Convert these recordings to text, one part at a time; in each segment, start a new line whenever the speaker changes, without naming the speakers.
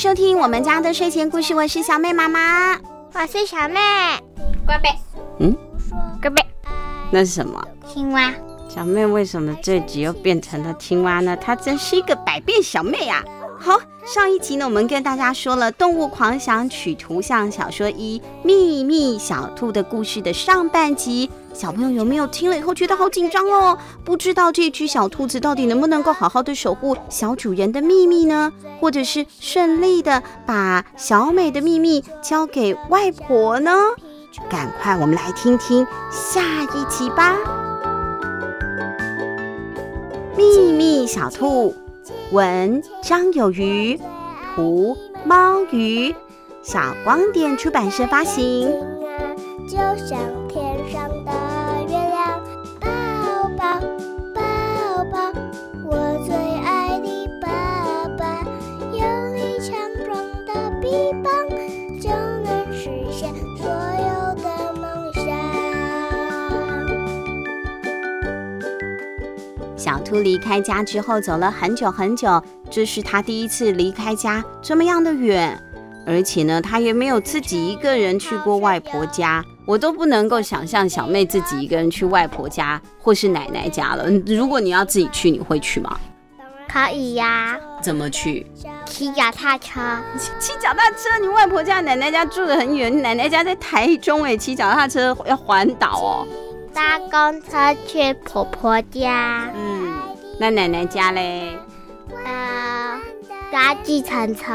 收听我们家的睡前故事，我是小妹妈妈，
我是小妹，乖贝，
嗯，
乖贝，
那是什么？
青蛙。
小妹为什么这集又变成了青蛙呢？她真是一个百变小妹啊！好，上一集呢，我们跟大家说了《动物狂想曲图像小说一》秘密小兔的故事的上半集，小朋友有没有听了以后觉得好紧张哦？不知道这只小兔子到底能不能够好好的守护小主人的秘密呢？或者是顺利的把小美的秘密交给外婆呢？赶快，我们来听听下一集吧！秘密小兔。文张有余，图猫鱼，小光点出版社发行。
就像
兔离开家之后，走了很久很久，这是他第一次离开家这么样的远，而且呢，他也没有自己一个人去过外婆家。我都不能够想象小妹自己一个人去外婆家或是奶奶家了。如果你要自己去，你会去吗？
可以呀。
怎么去？
骑脚踏车。
骑脚踏车？你外婆家、奶奶家住的很远，奶奶家在台中哎，骑脚踏车要环岛哦。
搭公车去婆婆家。
嗯，那奶奶家嘞？
呃，搭计程车。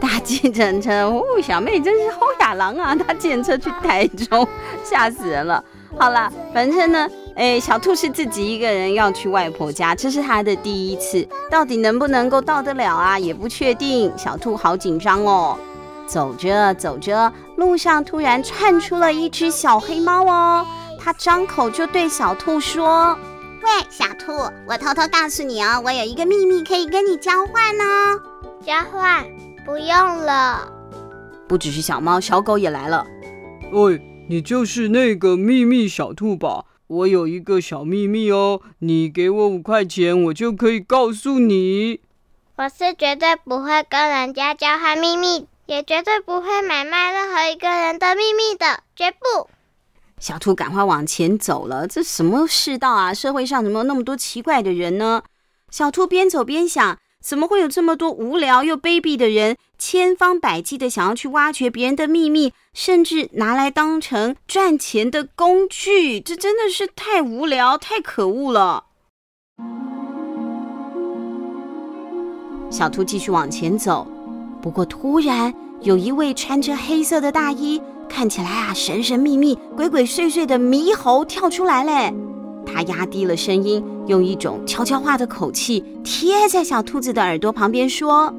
搭计程车哦，小妹真是好野人啊！搭计程车去台中，吓死人了。好了，反正呢，哎，小兔是自己一个人要去外婆家，这是他的第一次，到底能不能够到得了啊？也不确定。小兔好紧张哦。走着走着，路上突然窜出了一只小黑猫哦。它张口就对小兔说：“
喂，小兔，我偷偷告诉你哦，我有一个秘密可以跟你交换哦。
交换？不用了。
不只是小猫，小狗也来了。
喂，你就是那个秘密小兔吧？我有一个小秘密哦，你给我五块钱，我就可以告诉你。
我是绝对不会跟人家交换秘密，也绝对不会买卖任何一个人的秘密的，绝不。
小兔赶快往前走了，这什么世道啊？社会上怎么有那么多奇怪的人呢？小兔边走边想，怎么会有这么多无聊又卑鄙的人，千方百计的想要去挖掘别人的秘密，甚至拿来当成赚钱的工具？这真的是太无聊、太可恶了。小兔继续往前走，不过突然有一位穿着黑色的大衣。看起来啊，神神秘秘、鬼鬼祟祟的猕猴跳出来嘞！他压低了声音，用一种悄悄话的口气贴在小兔子的耳朵旁边说：“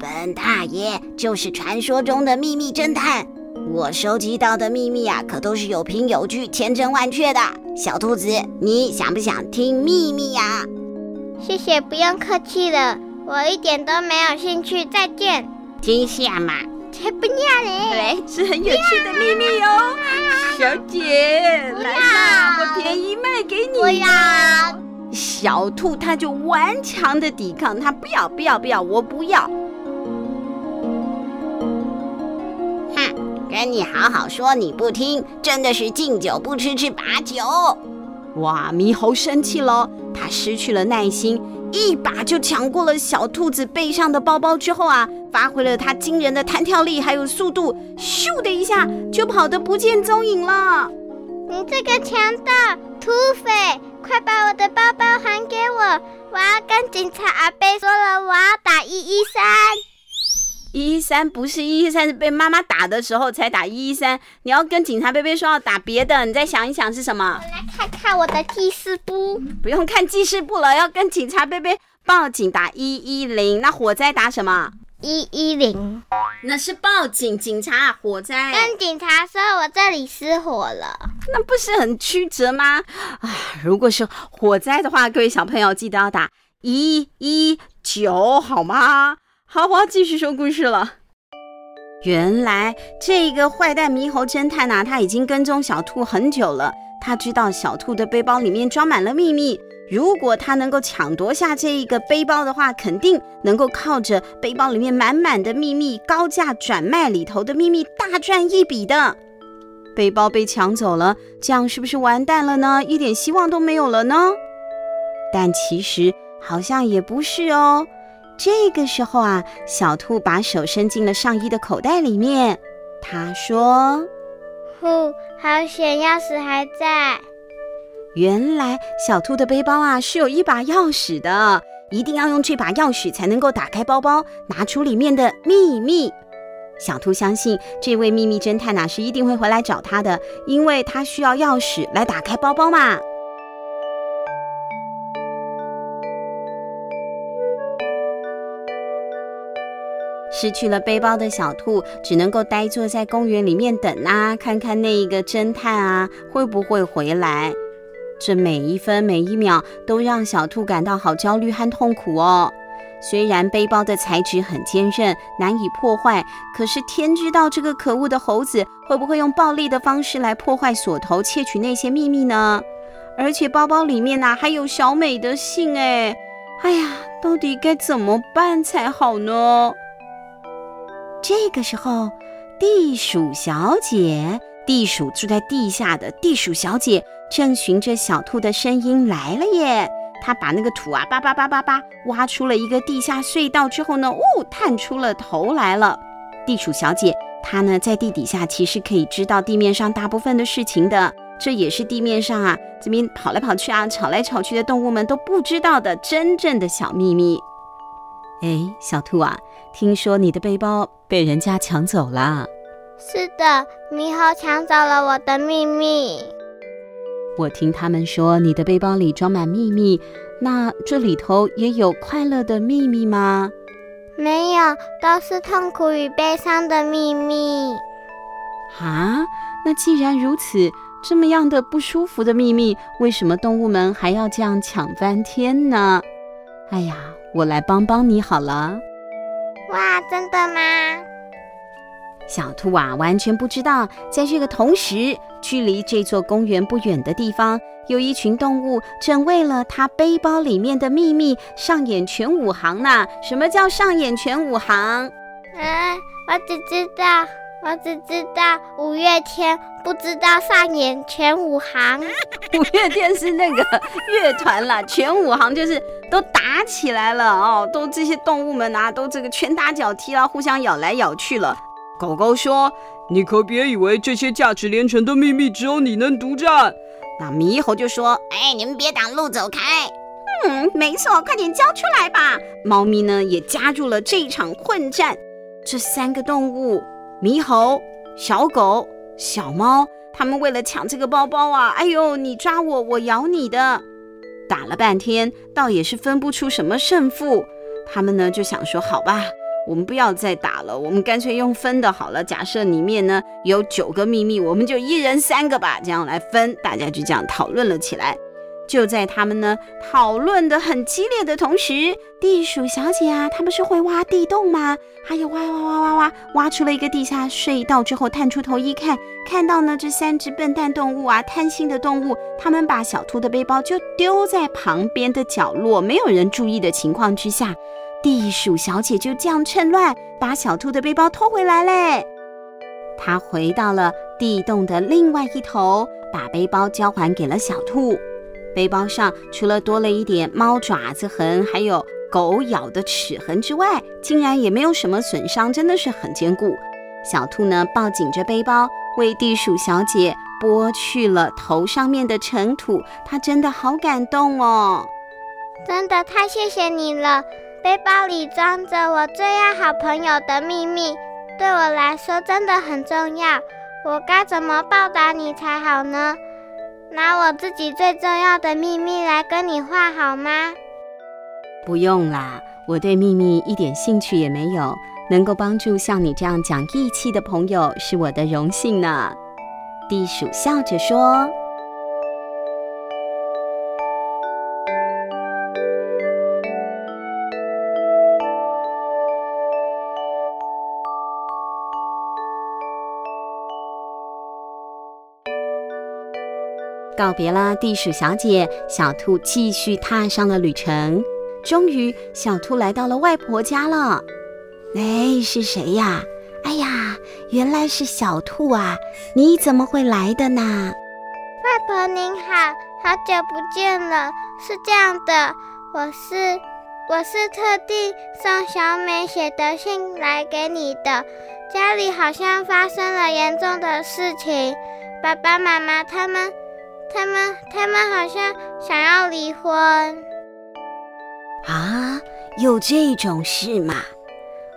本大爷就是传说中的秘密侦探，我收集到的秘密啊，可都是有凭有据、千真万确的。小兔子，你想不想听秘密呀？”
谢谢，不用客气了，我一点都没有兴趣。再见，
听下嘛。
才不要嘞！
来，是很有趣的秘密哦，小姐，来吧，我便宜卖给你。
不要。
小兔它就顽强的抵抗，它不要，不要，不要，我不要。
哼，跟你好好说，你不听，真的是敬酒不吃吃罚酒。
哇，猕猴生气了，它失去了耐心。一把就抢过了小兔子背上的包包之后啊，发挥了他惊人的弹跳力还有速度，咻的一下就跑得不见踪影了。
你这个强盗土匪，快把我的包包还给我！我要跟警察阿贝说了，我要打一一三。
一一三不是一一三，是被妈妈打的时候才打一一三。你要跟警察贝贝说要打别的，你再想一想是什么？
我来看看我的记事簿。
不用看记事簿了，要跟警察贝贝报警打一一零。那火灾打什么？
一一零。
那是报警，警察火灾。
跟警察说我这里失火了，
那不是很曲折吗？啊，如果是火灾的话，各位小朋友记得要打一一九，好吗？好，我要继续说故事了。原来这个坏蛋猕猴侦探呐、啊，他已经跟踪小兔很久了。他知道小兔的背包里面装满了秘密。如果他能够抢夺下这一个背包的话，肯定能够靠着背包里面满满的秘密，高价转卖里头的秘密，大赚一笔的。背包被抢走了，这样是不是完蛋了呢？一点希望都没有了呢？但其实好像也不是哦。这个时候啊，小兔把手伸进了上衣的口袋里面，他说：“
呼，好险，钥匙还在。”
原来小兔的背包啊是有一把钥匙的，一定要用这把钥匙才能够打开包包，拿出里面的秘密。小兔相信这位秘密侦探呐是一定会回来找他的，因为他需要钥匙来打开包包嘛。失去了背包的小兔只能够呆坐在公园里面等啊，看看那一个侦探啊会不会回来。这每一分每一秒都让小兔感到好焦虑和痛苦哦。虽然背包的材质很坚韧，难以破坏，可是天知道这个可恶的猴子会不会用暴力的方式来破坏锁头，窃取那些秘密呢？而且包包里面呐、啊、还有小美的信哎，哎呀，到底该怎么办才好呢？这个时候，地鼠小姐，地鼠住在地下的地鼠小姐。正循着小兔的声音来了耶！他把那个土啊，叭叭叭叭叭，挖出了一个地下隧道之后呢，呜，探出了头来了。地鼠小姐，她呢在地底下其实可以知道地面上大部分的事情的，这也是地面上啊这边跑来跑去啊，吵来吵去的动物们都不知道的真正的小秘密。哎，小兔啊，听说你的背包被人家抢走了？
是的，猕猴抢走了我的秘密。
我听他们说你的背包里装满秘密，那这里头也有快乐的秘密吗？
没有，都是痛苦与悲伤的秘密。
啊，那既然如此，这么样的不舒服的秘密，为什么动物们还要这样抢翻天呢？哎呀，我来帮帮你好了。
哇，真的吗？
小兔啊，完全不知道，在这个同时，距离这座公园不远的地方，有一群动物正为了它背包里面的秘密上演全武行呢。什么叫上演全武行？
嗯，我只知道，我只知道五月天，不知道上演全武行。
五月天是那个乐团啦，全武行就是都打起来了哦，都这些动物们啊，都这个拳打脚踢了，互相咬来咬去了。狗狗说：“你可别以为这些价值连城的秘密只有你能独占。”那猕猴就说：“
哎，你们别挡路，走开！”
嗯，没错，快点交出来吧。猫咪呢也加入了这一场混战。这三个动物——猕猴、小狗、小猫，他们为了抢这个包包啊，哎呦，你抓我，我咬你的，打了半天，倒也是分不出什么胜负。他们呢就想说：“好吧。”我们不要再打了，我们干脆用分的好了。假设里面呢有九个秘密，我们就一人三个吧，这样来分。大家就这样讨论了起来。就在他们呢讨论得很激烈的同时，地鼠小姐啊，他们是会挖地洞吗？还有挖挖挖挖挖，挖出了一个地下隧道之后，探出头一看，看到呢这三只笨蛋动物啊，贪心的动物，他们把小兔的背包就丢在旁边的角落，没有人注意的情况之下。地鼠小姐就这样趁乱把小兔的背包偷回来嘞。她回到了地洞的另外一头，把背包交还给了小兔。背包上除了多了一点猫爪子痕，还有狗咬的齿痕之外，竟然也没有什么损伤，真的是很坚固。小兔呢，抱紧着背包，为地鼠小姐剥去了头上面的尘土。她真的好感动哦！
真的太谢谢你了。背包里装着我最爱好朋友的秘密，对我来说真的很重要。我该怎么报答你才好呢？拿我自己最重要的秘密来跟你换好吗？
不用啦，我对秘密一点兴趣也没有。能够帮助像你这样讲义气的朋友，是我的荣幸呢。地鼠笑着说。告别了地鼠小姐，小兔继续踏上了旅程。终于，小兔来到了外婆家了。哎，是谁呀？哎呀，原来是小兔啊！你怎么会来的呢？
外婆您好，好久不见了。是这样的，我是我是特地送小美写的信来给你的。家里好像发生了严重的事情，爸爸妈妈他们。他们他们好像想要离婚
啊？有这种事吗？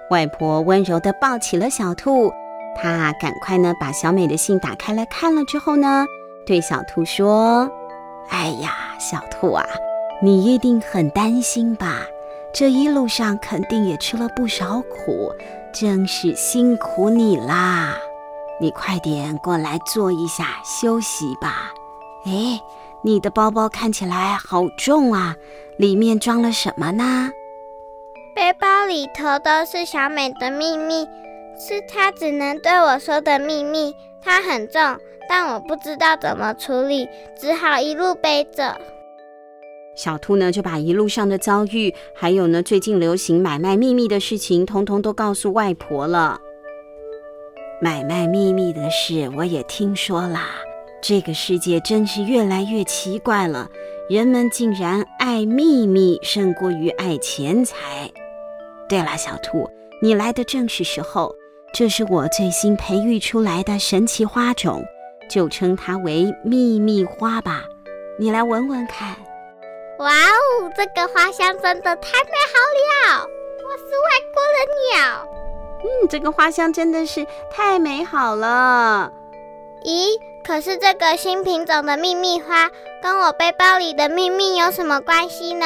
外婆温柔的抱起了小兔，她赶快呢把小美的信打开来看了之后呢，对小兔说：“哎呀，小兔啊，你一定很担心吧？这一路上肯定也吃了不少苦，真是辛苦你啦！你快点过来坐一下休息吧。”哎，你的包包看起来好重啊，里面装了什么呢？
背包里头都是小美的秘密，是她只能对我说的秘密。它很重，但我不知道怎么处理，只好一路背着。
小兔呢，就把一路上的遭遇，还有呢，最近流行买卖秘密的事情，通通都告诉外婆了。买卖秘密的事，我也听说啦。这个世界真是越来越奇怪了，人们竟然爱秘密胜过于爱钱财。对了，小兔，你来的正是时候，这是我最新培育出来的神奇花种，就称它为秘密花吧。你来闻闻看。
哇哦，这个花香真的太美好了！我是外国人鸟。
嗯，这个花香真的是太美好了。
咦？可是这个新品种的秘密花跟我背包里的秘密有什么关系呢？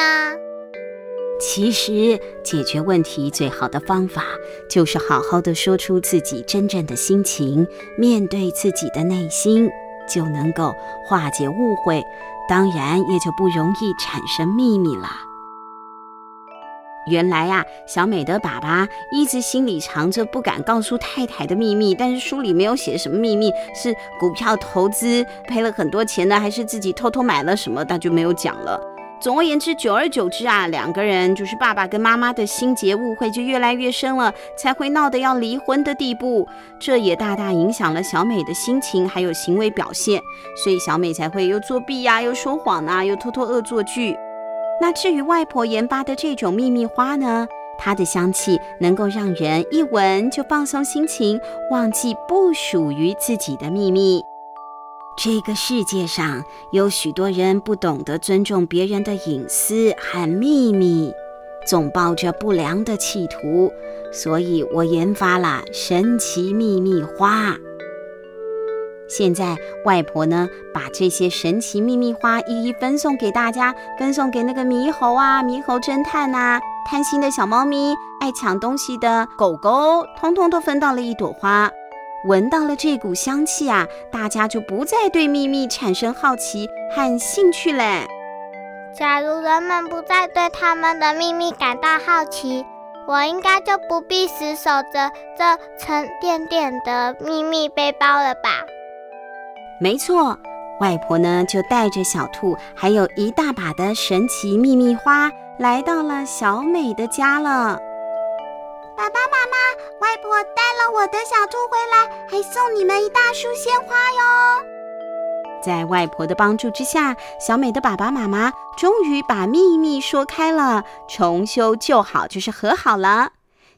其实解决问题最好的方法就是好好的说出自己真正的心情，面对自己的内心，就能够化解误会，当然也就不容易产生秘密了。原来呀、小美的爸爸一直心里藏着不敢告诉太太的秘密，但是书里没有写什么秘密，是股票投资赔了很多钱呢，还是自己偷偷买了什么，他就没有讲了。总而言之，久而久之啊，两个人就是爸爸跟妈妈的心结误会就越来越深了，才会闹得要离婚的地步。这也大大影响了小美的心情还有行为表现，所以小美才会又作弊呀、又说谎啊，又偷偷恶作剧。那至于外婆研发的这种秘密花呢，它的香气能够让人一闻就放松心情，忘记不属于自己的秘密。这个世界上有许多人不懂得尊重别人的隐私和秘密，总抱着不良的企图，所以我研发了神奇秘密花。现在外婆呢，把这些神奇秘密花一一分送给大家，分送给那个猕猴啊、猕猴侦探呐、贪心的小猫咪、爱抢东西的狗狗，通通都分到了一朵花。闻到了这股香气啊，大家就不再对秘密产生好奇和兴趣嘞。
假如人们不再对他们的秘密感到好奇，我应该就不必死守着这沉甸甸的秘密背包了吧？
没错，外婆呢就带着小兔，还有一大把的神奇秘密花，来到了小美的家了。
爸爸妈妈，外婆带了我的小兔回来，还送你们一大束鲜花哟。
在外婆的帮助之下，小美的爸爸妈妈终于把秘密说开了，重修旧好，就是和好了。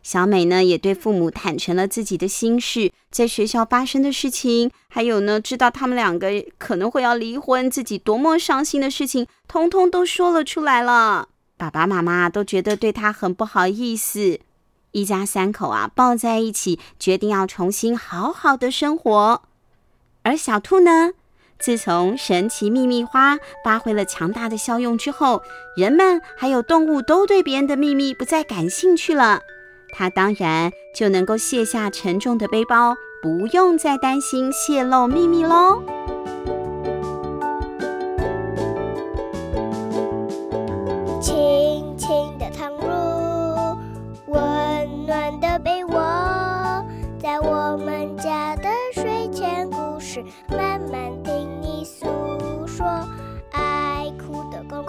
小美呢，也对父母坦诚了自己的心事，在学校发生的事情，还有呢，知道他们两个可能会要离婚，自己多么伤心的事情，通通都说了出来了。爸爸妈妈都觉得对她很不好意思，一家三口啊，抱在一起，决定要重新好好的生活。而小兔呢，自从神奇秘密花发挥了强大的效用之后，人们还有动物都对别人的秘密不再感兴趣了。他当然就能够卸下沉重的背包，不用再担心泄露秘密
喽。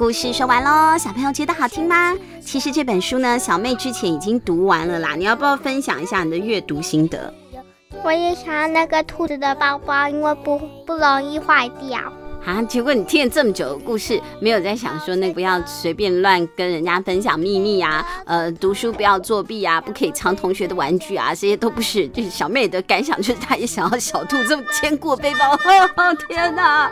故事
说完喽，小朋友觉得好听吗？其实这本书呢，小妹之前已经读完了啦。你要不要分享一下你的阅读心得？
我也想要那个兔子的包包，因为不不容易坏掉。
啊！结果你听了这么久的故事，没有在想说那不要随便乱跟人家分享秘密啊，呃，读书不要作弊啊，不可以藏同学的玩具啊，这些都不是。就是小妹的感想，就是她也想要小兔这么坚固背包。哦天哪！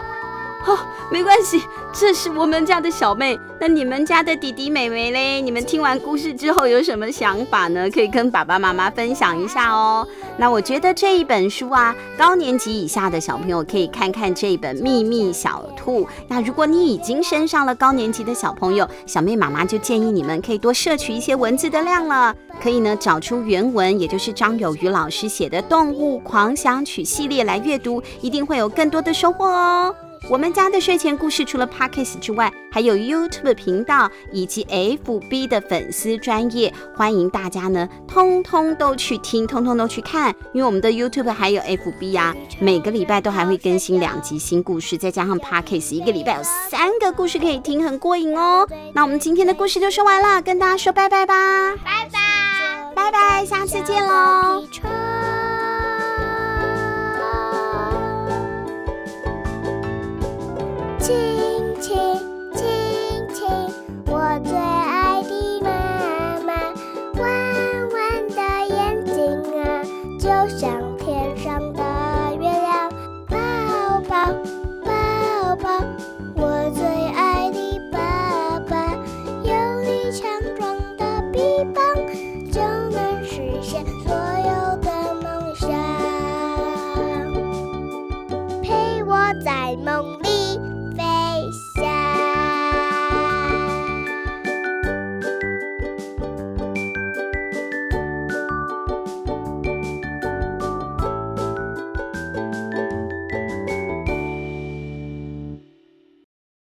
哦，没关系，这是我们家的小妹。那你们家的弟弟妹妹嘞？你们听完故事之后有什么想法呢？可以跟爸爸妈妈分享一下哦。那我觉得这一本书啊，高年级以下的小朋友可以看看这一本《秘密小兔》。那如果你已经升上了高年级的小朋友，小妹妈妈就建议你们可以多摄取一些文字的量了。可以呢，找出原文，也就是张友渔老师写的《动物狂想曲》系列来阅读，一定会有更多的收获哦。我们家的睡前故事除了 Podcast 之外，还有 YouTube 频道以及 FB 的粉丝专业，欢迎大家呢，通通都去听，通通都去看。因为我们的 YouTube 还有 FB 啊，每个礼拜都还会更新两集新故事，再加上 Podcast，一个礼拜有三个故事可以听，很过瘾哦。那我们今天的故事就说完了，跟大家说拜拜吧，
拜拜，
拜拜，下次见喽。
亲亲亲亲，我最爱的妈妈，弯弯的眼睛啊，就像天上的月亮。抱抱抱抱，